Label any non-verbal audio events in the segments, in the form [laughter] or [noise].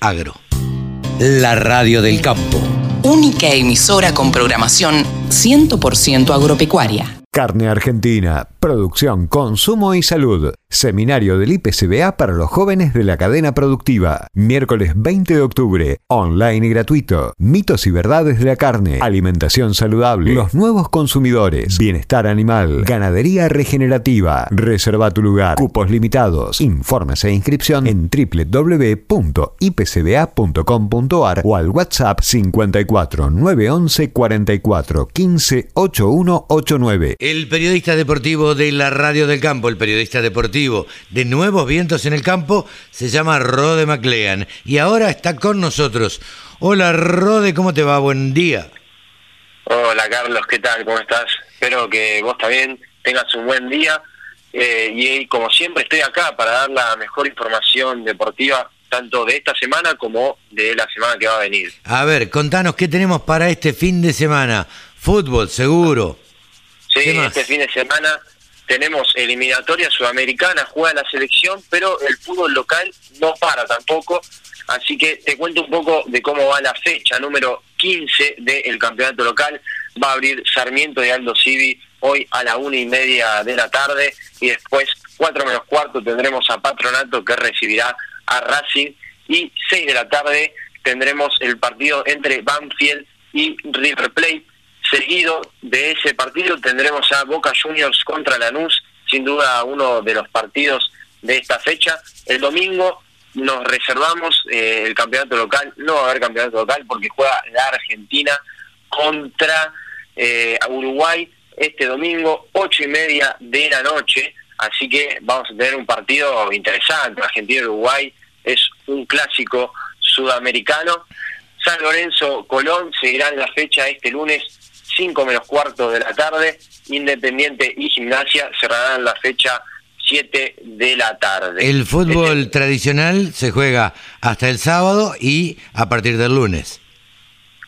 agro. La radio del campo. Única emisora con programación 100% agropecuaria. Carne Argentina, producción, consumo y salud. Seminario del IPCBA para los jóvenes de la cadena productiva. Miércoles 20 de octubre, online y gratuito. Mitos y verdades de la carne, alimentación saludable, los nuevos consumidores, bienestar animal, ganadería regenerativa. Reserva tu lugar, cupos limitados. Informes e inscripción en www.ipcba.com.ar o al WhatsApp 54 911 44 15 8189. El periodista deportivo de la Radio del Campo, el periodista deportivo de Nuevos Vientos en el Campo, se llama Rode MacLean y ahora está con nosotros. Hola Rode, ¿cómo te va? Buen día. Hola Carlos, ¿qué tal? ¿Cómo estás? Espero que vos también tengas un buen día eh, y como siempre estoy acá para dar la mejor información deportiva tanto de esta semana como de la semana que va a venir. A ver, contanos qué tenemos para este fin de semana. Fútbol, seguro. Sí, este fin de semana tenemos eliminatoria sudamericana, juega la selección, pero el fútbol local no para tampoco. Así que te cuento un poco de cómo va la fecha número 15 del campeonato local. Va a abrir Sarmiento de Aldo Civi hoy a la una y media de la tarde y después, cuatro menos cuarto, tendremos a Patronato que recibirá a Racing y seis de la tarde tendremos el partido entre Banfield y River Plate Seguido de ese partido tendremos a Boca Juniors contra Lanús, sin duda uno de los partidos de esta fecha. El domingo nos reservamos eh, el campeonato local, no va a haber campeonato local porque juega la Argentina contra eh, Uruguay este domingo, ocho y media de la noche. Así que vamos a tener un partido interesante. Argentina-Uruguay es un clásico sudamericano. San Lorenzo Colón seguirán la fecha este lunes 5 menos cuarto de la tarde. Independiente y Gimnasia cerrarán la fecha 7 de la tarde. El fútbol este- tradicional se juega hasta el sábado y a partir del lunes.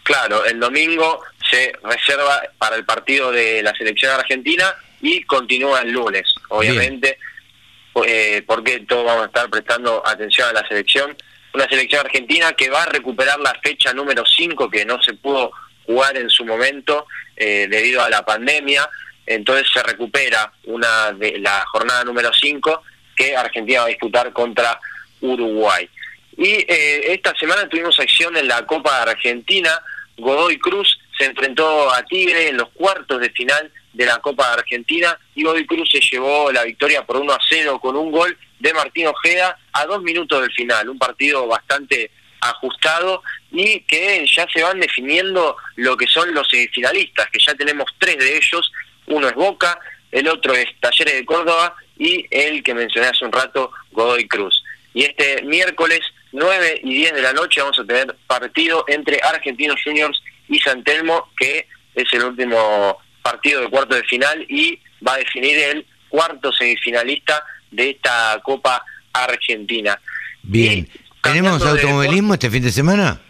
Claro, el domingo se reserva para el partido de la selección argentina y continúa el lunes, obviamente, eh, porque todos vamos a estar prestando atención a la selección. Una selección argentina que va a recuperar la fecha número 5 que no se pudo jugar en su momento eh, debido a la pandemia. Entonces se recupera una de la jornada número 5 que Argentina va a disputar contra Uruguay. Y eh, esta semana tuvimos acción en la Copa Argentina. Godoy Cruz se enfrentó a Tigre en los cuartos de final de la Copa Argentina y Godoy Cruz se llevó la victoria por 1 a 0 con un gol de Martín Ojeda a dos minutos del final. Un partido bastante ajustado y que ya se van definiendo lo que son los semifinalistas, que ya tenemos tres de ellos, uno es Boca, el otro es Talleres de Córdoba y el que mencioné hace un rato, Godoy Cruz. Y este miércoles 9 y 10 de la noche vamos a tener partido entre Argentinos Juniors y San Telmo, que es el último partido de cuarto de final y va a definir el cuarto semifinalista de esta Copa Argentina. Bien. ¿Tenemos automovilismo este fin de semana?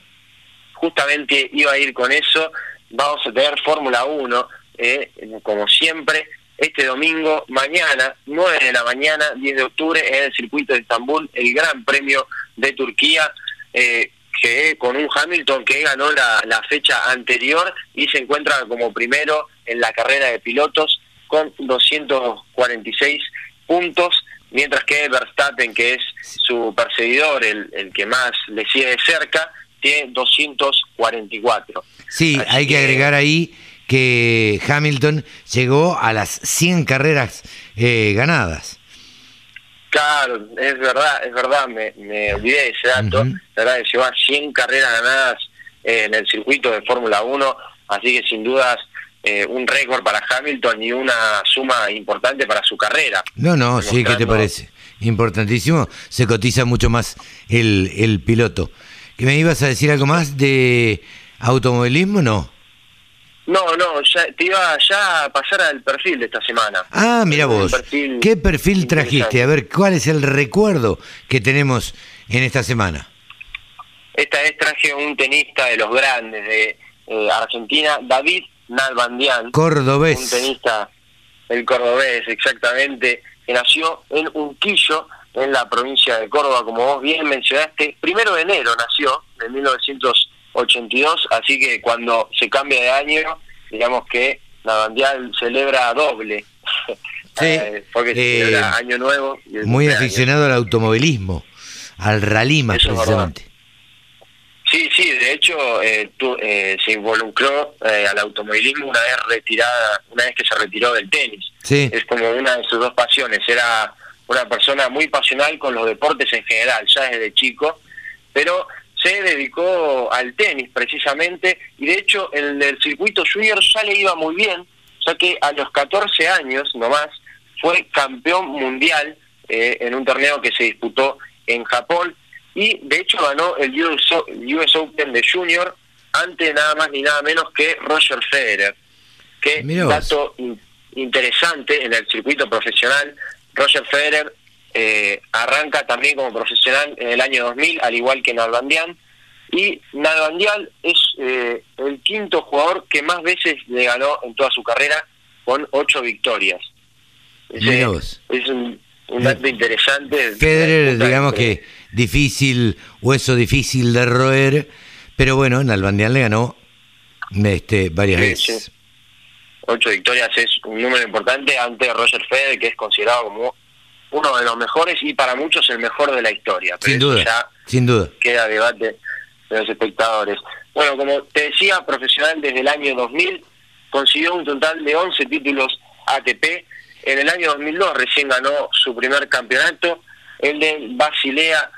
Justamente iba a ir con eso. Vamos a tener Fórmula 1, eh, como siempre, este domingo, mañana, 9 de la mañana, 10 de octubre, en el circuito de Estambul, el Gran Premio de Turquía, eh, que con un Hamilton que ganó la, la fecha anterior y se encuentra como primero en la carrera de pilotos con 246 puntos mientras que Verstappen, que es su perseguidor, el, el que más le sigue de cerca, tiene 244. Sí, hay que, agregar ahí que Hamilton llegó a las 100 carreras eh, ganadas. Claro, es verdad, es verdad, me, me olvidé de ese dato, la verdad que llegó a 100 carreras ganadas eh, en el circuito de Fórmula 1, así que sin dudas eh, un récord para Hamilton y una suma importante para su carrera. No, no, sí, ¿qué te parece? Importantísimo, se cotiza mucho más el, el piloto. ¿Que me ibas a decir algo más de automovilismo? No. No, no, ya, te iba ya a pasar al perfil de esta semana. Ah, mira vos. ¿Qué perfil trajiste? A ver, ¿cuál es el recuerdo que tenemos en esta semana? Esta vez traje un tenista de los grandes de eh, Argentina, David Nalbandian. Cordobés. Un tenista, el cordobés, exactamente, que nació en Unquillo, en la provincia de Córdoba, como vos bien mencionaste. Primero de enero nació, en 1982, así que cuando se cambia de año, digamos que Navandial celebra doble. [laughs] Sí, Eh, porque eh, celebra Año Nuevo. y Muy aficionado al automovilismo, al rally más precisamente. Hecho eh, tu- eh, se involucró eh, al automovilismo una vez retirada, una vez que se retiró del tenis. Sí, Es como una de sus dos pasiones. Era una persona muy pasional con los deportes en general, ya desde chico, pero se dedicó al tenis precisamente y de hecho en el circuito junior ya le iba muy bien, ya que a los 14 años nomás fue campeón mundial eh, en un torneo que se disputó en Japón y de hecho ganó el US, Open de Junior ante nada más ni nada menos que Roger Federer. Que dato in- interesante en el circuito profesional, Roger Federer eh, arranca también como profesional en el año 2000, al igual que Nalbandian, y Nalbandian es eh, el quinto jugador que más veces le ganó en toda su carrera con ocho victorias. Vos. es un, un dato interesante. Federer, digamos que difícil, hueso difícil de roer, pero bueno, Nalbandián le ganó este, varias Sí, veces. sí. Ocho victorias es un número importante ante Roger Federer, que es considerado como uno de los mejores y para muchos el mejor de la historia. Pero Sin duda, ya sin duda. queda debate de los espectadores. Bueno, como te decía, profesional desde el año 2000, consiguió un total de 11 títulos ATP. En el año 2002 recién ganó su primer campeonato, el de Basilea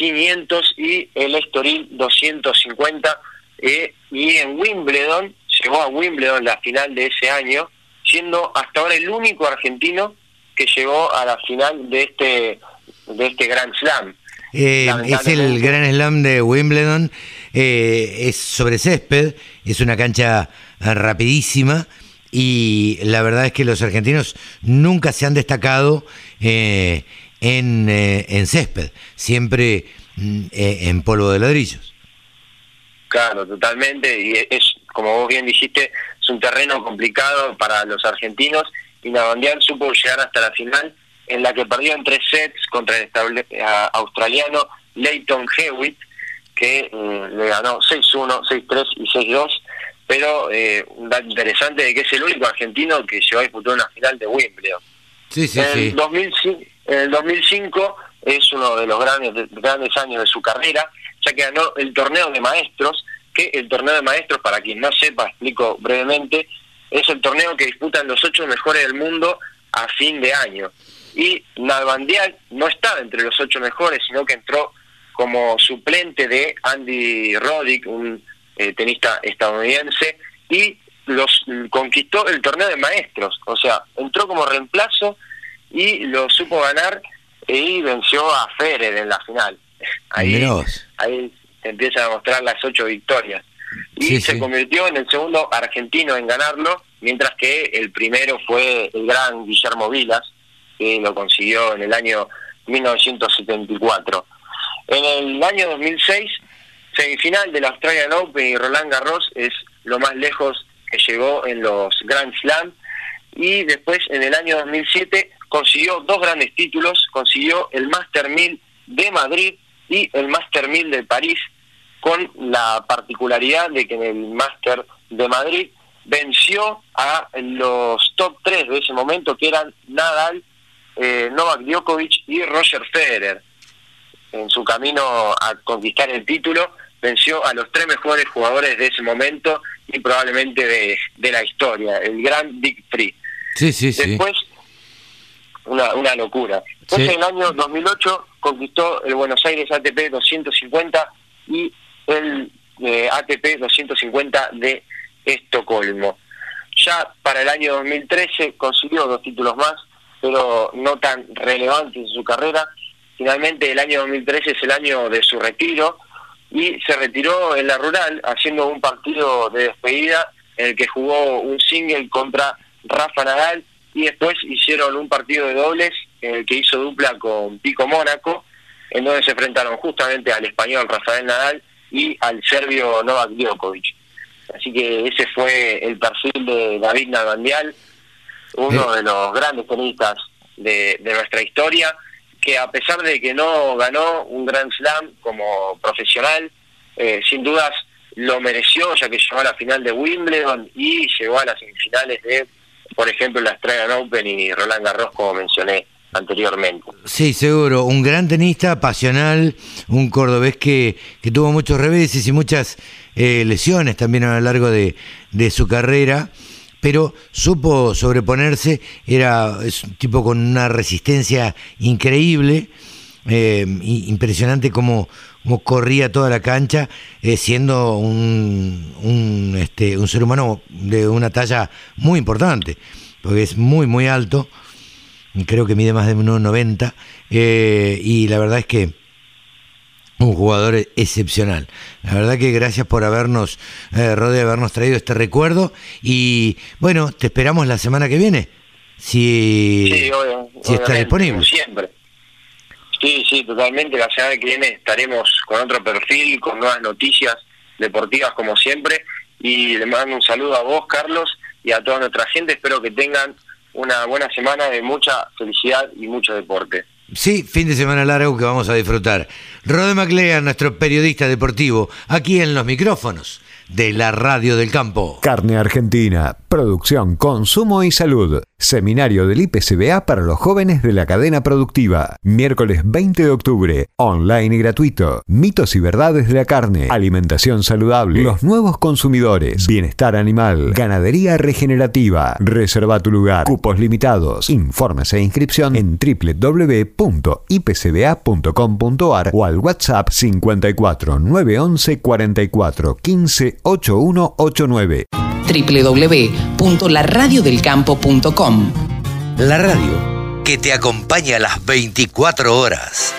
500 y el Estoril 250. eh, y en Wimbledon, llegó a Wimbledon la final de ese año, siendo hasta ahora el único argentino que llegó a la final de este de este Grand Slam. Eh, es el Lamentablemente. Gran Slam de Wimbledon, eh, es sobre césped, es una cancha rapidísima y la verdad es que los argentinos nunca se han destacado eh, en, eh, en césped, siempre mm, eh, en polvo de ladrillos. Claro, totalmente. Y es, como vos bien dijiste, es un terreno complicado para los argentinos y Navandian supo llegar hasta la final en la que perdió en tres sets contra el estable- a- australiano Leighton Hewitt, que eh, le ganó 6-1, 6-3 y 6-2. Pero eh, un dato interesante de que es el único argentino que llegó a disputar una final de Wimbledon. Sí, sí, en, sí. 2005, en el 2005 es uno de los grandes, de- grandes años de su carrera, ya que ganó el torneo de maestros, que el torneo de maestros, para quien no sepa, explico brevemente, es el torneo que disputan los ocho mejores del mundo a fin de año. Y Nalbandian no estaba entre los ocho mejores, sino que entró como suplente de Andy Roddick, un eh, tenista estadounidense, y los conquistó el torneo de maestros, o sea, entró como reemplazo y lo supo ganar y venció a Federer en la final. Ahí, Mirá vos. ahí se empiezan a mostrar las ocho victorias. Y Sí, se sí. convirtió en el segundo argentino en ganarlo, mientras que el primero fue el gran Guillermo Vilas, que lo consiguió en el año 1974. En el año 2006, semifinal del Australian Open y Roland Garros es lo más lejos que llegó en los Grand Slam. Y después, en el año 2007, consiguió dos grandes títulos. Consiguió el Master 1000 de Madrid y el Master 1000 de París, con la particularidad de que en el Master de Madrid venció a los top 3 de ese momento, que eran Nadal, eh, Novak Djokovic y Roger Federer. En su camino a conquistar el título, venció a los tres mejores jugadores de ese momento y probablemente de, de la historia, el gran Big Three. Sí, sí, sí. Una, una locura. Sí. en el año 2008, conquistó el Buenos Aires ATP 250 y el eh, ATP 250 de Estocolmo. Ya para el año 2013 consiguió dos títulos más, pero no tan relevantes en su carrera. Finalmente, el año 2013 es el año de su retiro y se retiró en la rural haciendo un partido de despedida en el que jugó un single contra Rafa Nadal y después hicieron un partido de dobles en el que hizo dupla con Pico Mónaco, en donde se enfrentaron justamente al español Rafael Nadal y al serbio Novak Djokovic. Así que ese fue el perfil de David Nalbandial, uno Eh. de los grandes tenistas de, de nuestra historia, que a pesar de que no ganó un Grand Slam como profesional, eh, sin dudas lo mereció, ya que llegó a la final de Wimbledon y llegó a las semifinales de, por ejemplo, la Australian Open y Roland Garros, como mencioné anteriormente. Sí, seguro, un gran tenista, pasional, un cordobés que, que tuvo muchos reveses y muchas eh, lesiones también a lo largo de, de su carrera pero supo sobreponerse, era es un tipo con una resistencia increíble, eh, impresionante como, corría toda la cancha, eh, siendo un, un, este, un ser humano de una talla muy importante, porque es muy, muy alto, creo que mide más de 1,90, eh, y la verdad es que un jugador excepcional. La verdad que gracias por habernos, eh, Rode, habernos traído este recuerdo y bueno, te esperamos la semana que viene, si, si está disponible. Siempre. Sí, sí, totalmente. La semana que viene estaremos con otro perfil, con nuevas noticias deportivas como siempre. Y le mando un saludo a vos, Carlos, y a toda nuestra gente. Espero que tengan una buena semana de mucha felicidad y mucho deporte. Sí, fin de semana largo que vamos a disfrutar. Rode MacLean, nuestro periodista deportivo, aquí en los micrófonos de la Radio del Campo. Carne Argentina, producción, consumo y salud. Seminario del IPCBA para los jóvenes de la cadena productiva. Miércoles 20 de octubre. Online y gratuito. Mitos y verdades de la carne. Alimentación saludable. Los nuevos consumidores. Bienestar animal. Ganadería regenerativa. Reserva tu lugar. Cupos limitados. Informes e inscripción en www.ipcba.com.ar o al WhatsApp 54 911 44 15 8189 www.laradiodelcampo.com La radio que te acompaña a las 24 horas.